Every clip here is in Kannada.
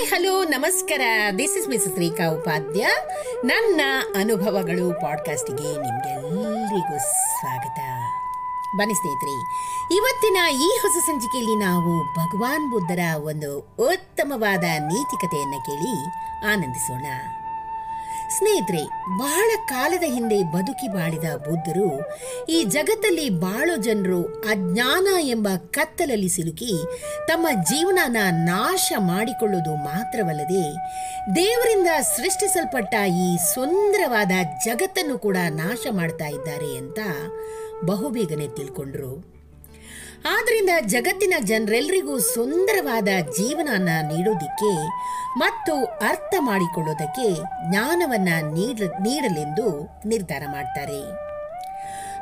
ಹಾಯ್ ಹಲೋ ನಮಸ್ಕಾರ this is Mrs Rekha Upadhya ನನ್ನ ಅನುಭವಗಳು ಪಾಡ್ಕಾಸ್ಟಿಗೆ ನಿಮ್ಗೆಲ್ಲರಿಗೂ ಸ್ವಾಗತ. ಬನ್ನಿ ಸ್ನೇಹಿತರೆ, ಇವತ್ತಿನ ಈ ಹೊಸ ಸಂಚಿಕೆಯಲ್ಲಿ ನಾವು ಭಗವಾನ್ ಬುದ್ಧರ ಒಂದು ಉತ್ತಮವಾದ ನೀತಿಕತೆಯನ್ನು ಕೇಳಿ ಆನಂದಿಸೋಣ. ಸ್ನೇಹಿತರೆ, ಬಹಳ ಕಾಲದ ಹಿಂದೆ ಬದುಕಿ ಬಾಳಿದ ಬುದ್ಧರು ಈ ಜಗತ್ತಲ್ಲಿ ಬಾಳೋ ಜನರು ಅಜ್ಞಾನ ಎಂಬ ಕತ್ತಲಲ್ಲಿ ಸಿಲುಕಿ ತಮ್ಮ ಜೀವನನ ನಾಶ ಮಾಡಿಕೊಳ್ಳೋದು ಮಾತ್ರವಲ್ಲದೆ ದೇವರಿಂದ ಸೃಷ್ಟಿಸಲ್ಪಟ್ಟ ಈ ಸುಂದರವಾದ ಜಗತ್ತನ್ನು ಕೂಡ ನಾಶ ಮಾಡ್ತಾ ಇದ್ದಾರೆ ಅಂತ ಬಹುಬೇಗನೆ ತಿಳ್ಕೊಂಡ್ರು. ಆದ್ರಿಂದ ಜಗತ್ತಿನ ಜನರೆಲ್ಲರಿಗೂ ಸುಂದರವಾದ ಜೀವನನ ನೀಡೋದಿಕ್ಕೆ ಮತ್ತು ಅರ್ಥ ಮಾಡಿಕೊಳ್ಳೋದಕ್ಕೆ ಜ್ಞಾನವನ್ನ ನೀಡ, ನೀಡಲೆಂದು ನಿರ್ಧಾರ ಮಾಡ್ತಾರೆ.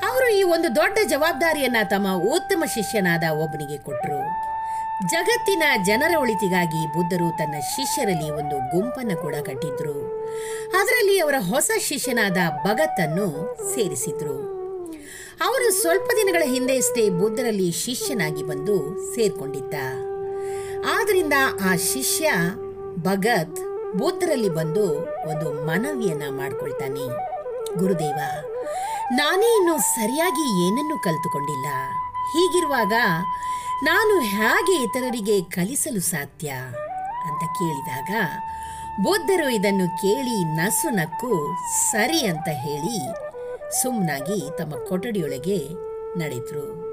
ಅವರು ಈ ಒಂದು ದೊಡ್ಡ ಜವಾಬ್ದಾರಿಯನ್ನ ತಮ್ಮ ಉತ್ತಮ ಶಿಷ್ಯನಾದ ಒಬ್ಬನಿಗೆ ಕೊಟ್ಟರು ಜಗತ್ತಿನ ಜನರ ಒಳಿತಿಗಾಗಿ ಬುದ್ಧರು ತನ್ನ ಶಿಷ್ಯರಲ್ಲಿ ಒಂದು ಗುಂಪನ್ನು ಕೂಡ ಕಟ್ಟಿದ್ರು. ಅದರಲ್ಲಿ ಅವರ ಹೊಸ ಶಿಷ್ಯನಾದ ಭಗತ್ತನ್ನು ಸೇರಿಸಿದ್ರು. ಅವನು ಸ್ವಲ್ಪ ದಿನಗಳ ಹಿಂದೆಯಷ್ಟೇ ಬುದ್ಧರಲ್ಲಿ ಶಿಷ್ಯನಾಗಿ ಬಂದು ಸೇರ್ಕೊಂಡಿದ್ದ. ಆದ್ರಿಂದ ಆ ಶಿಷ್ಯ ಭಗತ್ ಬುದ್ಧರಲ್ಲಿ ಬಂದು ಒಂದು ಮನವಿಯನ್ನ ಮಾಡ್ಕೊಳ್ತಾನೆ. ಗುರುದೇವ, ನಾನೇ ಇನ್ನು ಸರಿಯಾಗಿ ಏನನ್ನು ಕಲಿತುಕೊಂಡಿಲ್ಲ. ಹೀಗಿರುವಾಗ ನಾನು ಹೇಗೆ ಇತರರಿಗೆ ಕಲಿಸಲು ಸಾಧ್ಯ? ಅಂತ ಕೇಳಿದಾಗ ಬುದ್ಧರು ಇದನ್ನು ಕೇಳಿ ನಸು ನಕ್ಕು, ಸರಿ ಅಂತ ಹೇಳಿ ಸುಮ್ಮನಾಗಿ ತಮ್ಮ ಕೊಠಡಿಯೊಳಗೆ ನಡೆದ್ರು.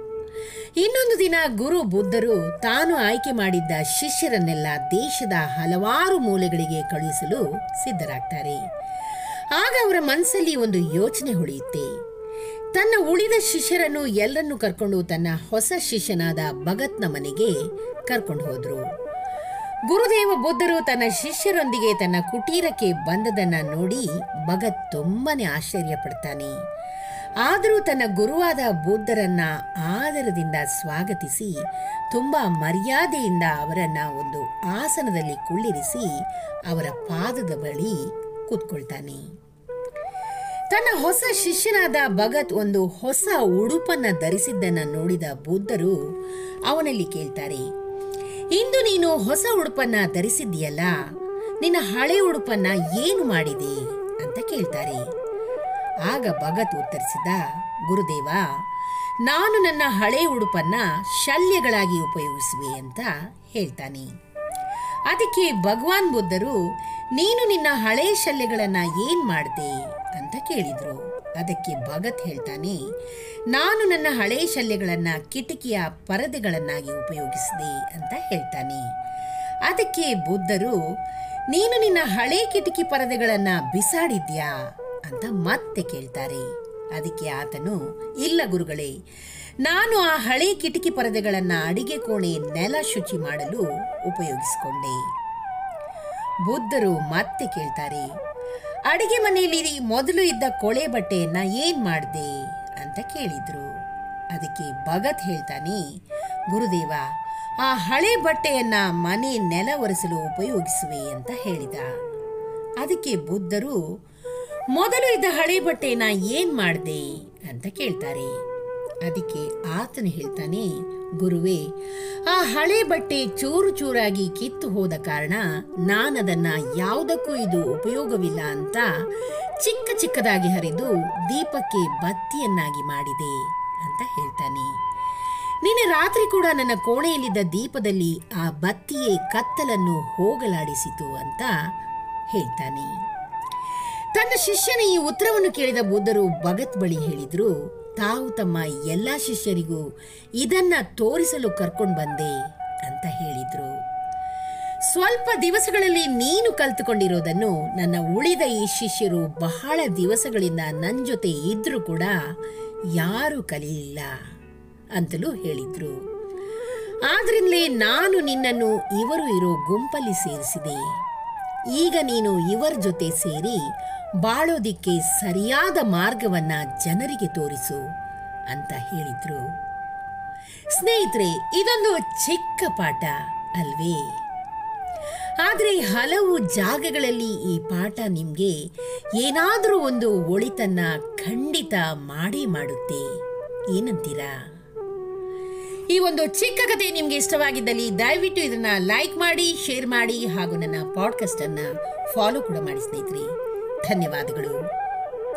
ಇನ್ನೊಂದು ದಿನ ಗುರು ಬುದ್ಧರು ತಾನು ಆಯ್ಕೆ ಮಾಡಿದ್ದ ಶಿಷ್ಯರನ್ನೆಲ್ಲ ದೇಶದ ಹಲವಾರು ಮೂಲೆಗಳಿಗೆ ಕಳುಹಿಸಲು ಸಿದ್ಧರಾಗ್ತಾರೆ. ಆಗ ಅವರ ಮನಸ್ಸಲ್ಲಿ ಒಂದು ಯೋಚನೆ ಹೊಳೆಯುತ್ತೆ. ತನ್ನ ಉಳಿದ ಶಿಷ್ಯರನ್ನು ಎಲ್ಲರನ್ನೂ ಕರ್ಕೊಂಡು ತನ್ನ ಹೊಸ ಶಿಷ್ಯನಾದ ಭಗತ್ನ ಮನೆಗೆ ಕರ್ಕೊಂಡು ಹೋದ್ರು. ಗುರುದೇವ ಬುದ್ಧರು ತನ್ನ ಶಿಷ್ಯರೊಂದಿಗೆ ತನ್ನ ಕುಟೀರಕ್ಕೆ ಬಂದದನ್ನ ನೋಡಿ ಭಗತ್ ತುಂಬಾನೇ ಆಶ್ಚರ್ಯ ಪಡ್ತಾನೆ. ಆದರೂ ತನ್ನ ಗುರುವಾದ ಬುದ್ಧರನ್ನ ಆದರದಿಂದ ಸ್ವಾಗತಿಸಿ, ತುಂಬಾ ಮರ್ಯಾದೆಯಿಂದ ಅವರನ್ನ ಒಂದು ಆಸನದಲ್ಲಿ ಕುಳ್ಳಿರಿಸಿ ಅವರ ಪಾದದ ಬಳಿ ಕೂತ್ಕೊಳ್ತಾನೆ. ತನ್ನ ಹೊಸ ಶಿಷ್ಯನಾದ ಭಗತ್ ಒಂದು ಹೊಸ ಉಡುಪನ್ನ ಧರಿಸಿದ್ದನ್ನ ನೋಡಿದ ಬುದ್ಧರು ಅವನಲ್ಲಿ ಕೇಳ್ತಾರೆ ಇಂದು ನೀನು ಹೊಸ ಉಡುಪನ್ನ ಧರಿಸಿದ್ದೀಯಲ್ಲ? ನಿನ್ನ ಹಳೆ ಉಡುಪನ್ನ ಏನು ಮಾಡಿದೆ ಅಂತ ಕೇಳ್ತಾರೆ. ಆಗ ಭಗತ್ ಉತ್ತರಿಸಿದ, ಗುರುದೇವ, ನಾನು ನನ್ನ ಹಳೆ ಉಡುಪನ್ನ ಶಲ್ಯಗಳಾಗಿ ಉಪಯೋಗಿಸುವೆ ಅಂತ ಹೇಳ್ತಾನೆ. ಅದಕ್ಕೆ ಭಗವಾನ್ ಬುದ್ಧರು, ನೀನು ನಿನ್ನ ಹಳೆ ಶಲ್ಯಗಳನ್ನ ಏನ್ ಮಾಡಿದೆ? ಅಂತ ಕೇಳಿದ್ರು. ಅದಕ್ಕೆ ಭಗತ್ ಹೇಳ್ತಾನೆ, ನಾನು ನನ್ನ ಹಳೆ ಶಲ್ಯಗಳನ್ನು ಕಿಟಕಿಯ ಪರದೆಗಳನ್ನಾಗಿ ಉಪಯೋಗಿಸಿದೆ ಅಂತ ಹೇಳ್ತಾನೆ. ಅದಕ್ಕೆ ಬುದ್ಧರು, ನೀನು ನಿನ್ನ ಹಳೆ ಕಿಟಕಿ ಪರದೆಗಳನ್ನು ಬಿಸಾಡಿದ್ಯಾ? ಅಂತ ಮತ್ತೆ ಕೇಳ್ತಾರೆ. ಅದಕ್ಕೆ ಆತನು, ಇಲ್ಲ ಗುರುಗಳೇ, ನಾನು ಆ ಹಳೆ ಕಿಟಕಿ ಪರದೆಗಳನ್ನು ಅಡಿಗೆ ಕೋಣೆ ನೆಲ ಶುಚಿ ಮಾಡಲು ಉಪಯೋಗಿಸಿಕೊಂಡೆ. ಬುದ್ಧರು ಮತ್ತೆ ಕೇಳ್ತಾರೆ ಅಡಿಗೆ ಮನೆಯಲ್ಲಿ ಮೊದಲು ಇದ್ದ ಕೊಳೆ ಬಟ್ಟೆಯನ್ನ ಏನ್ ಮಾಡ್ದೆ? ಅಂತ ಕೇಳಿದ್ರು. ಅದಕ್ಕೆ ಭಗತ್ ಹೇಳ್ತಾನೆ, ಗುರುದೇವ, ಆ ಹಳೆ ಬಟ್ಟೆಯನ್ನ ಮನೆ ನೆಲ ಒರೆಸಲು ಉಪಯೋಗಿಸುವೆ ಅಂತ ಹೇಳಿದ. ಅದಕ್ಕೆ ಬುದ್ಧರು, ಮೊದಲು ಇದ್ದ ಹಳೆ ಬಟ್ಟೆಯನ್ನ ಏನ್ ಮಾಡ್ದೆ? ಅಂತ ಕೇಳ್ತಾರೆ. ಅದಕ್ಕೆ ಆತನು ಹೇಳ್ತಾನೆ, ಗುರುವೇ, ಆ ಹಳೆ ಬಟ್ಟೆ ಚೂರು ಚೂರಾಗಿ ಕಿತ್ತು ಹೋದ ಕಾರಣ ನಾನದನ್ನ ಯಾವುದಕ್ಕೂ ಇದು ಉಪಯೋಗವಿಲ್ಲ ಅಂತ ಚಿಕ್ಕ ಚಿಕ್ಕದಾಗಿ ಹರಿದು ದೀಪಕ್ಕೆ ಬತ್ತಿಯನ್ನಾಗಿ ಮಾಡಿದೆ, ಅಂತ ಹೇಳ್ತಾನೆ. ನಿನ್ನೆ ರಾತ್ರಿ ಕೂಡ ನನ್ನ ಕೋಣೆಯಲ್ಲಿದ್ದ ದೀಪದಲ್ಲಿ ಆ ಬತ್ತಿಯೇ ಕತ್ತಲನ್ನು ಹೋಗಲಾಡಿಸಿತು ಅಂತ ಹೇಳ್ತಾನೆ. ತನ್ನ ಶಿಷ್ಯನ ಈ ಉತ್ತರವನ್ನು ಕೇಳಿದ ಬುದ್ಧರು ಭಗತ್ ಬಳಿ ಹೇಳಿದ್ರು ತಾವು ತಮ್ಮ ಎಲ್ಲ ಶಿಷ್ಯರಿಗೂ ಇದನ್ನ ತೋರಿಸಲು ಕರ್ಕೊಂಡು ಬಂದೆ ಅಂತ ಹೇಳಿದ್ರು. ಸ್ವಲ್ಪ ದಿವಸಗಳಲ್ಲಿ ನೀನು ಕಲ್ತುಕೊಂಡಿರೋದನ್ನು ನನ್ನ ಉಳಿದ ಈ ಶಿಷ್ಯರು ಬಹಳ ದಿವಸಗಳಿಂದ ನನ್ನ ಜೊತೆ ಇದ್ರೂ ಕೂಡ ಯಾರು ಕಲಿಯಲಿಲ್ಲ ಅಂತಲೂ ಹೇಳಿದ್ರು. ಆದ್ರಿಂದಲೇ ನಾನು ನಿನ್ನನ್ನು ಇವರು ಇರೋ ಗುಂಪಲ್ಲಿ ಸೇರಿಸಿದೆ. ಈಗ ನೀನು ಇವರ ಜೊತೆ ಸೇರಿ ಬಾಳೋದಿಕ್ಕೆ ಸರಿಯಾದ ಮಾರ್ಗವನ್ನ ಜನರಿಗೆ ತೋರಿಸು ಅಂತ ಹೇಳಿದ್ರು. ಸ್ನೇಹಿತರೆ, ಇದೊಂದು ಚಿಕ್ಕ ಪಾಠ ಅಲ್ವೇ? ಆದರೆ ಹಲವು ಜಾಗಗಳಲ್ಲಿ ಈ ಪಾಠ ನಿಮಗೆ ಏನಾದರೂ ಒಂದು ಒಳಿತನ್ನ ಖಂಡಿತ ಮಾಡೇ ಮಾಡುತ್ತೆ. ಏನಂತೀರಾ? ಈ ಒಂದು ಚಿಕ್ಕ ಕಥೆ ನಿಮಗೆ ಇಷ್ಟವಾಗಿದ್ದಲ್ಲಿ ದಯವಿಟ್ಟು ಇದನ್ನ ಲೈಕ್ ಮಾಡಿ ಶೇರ್ ಮಾಡಿ ಹಾಗೂ ನನ್ನ ಪಾಡ್ಕಾಸ್ಟ್ ಅನ್ನ ಫಾಲೋ ಕೂಡ ಮಾಡಿ ಸ್ನೇಹಿತರೆ. ಧನ್ಯವಾದಗಳು.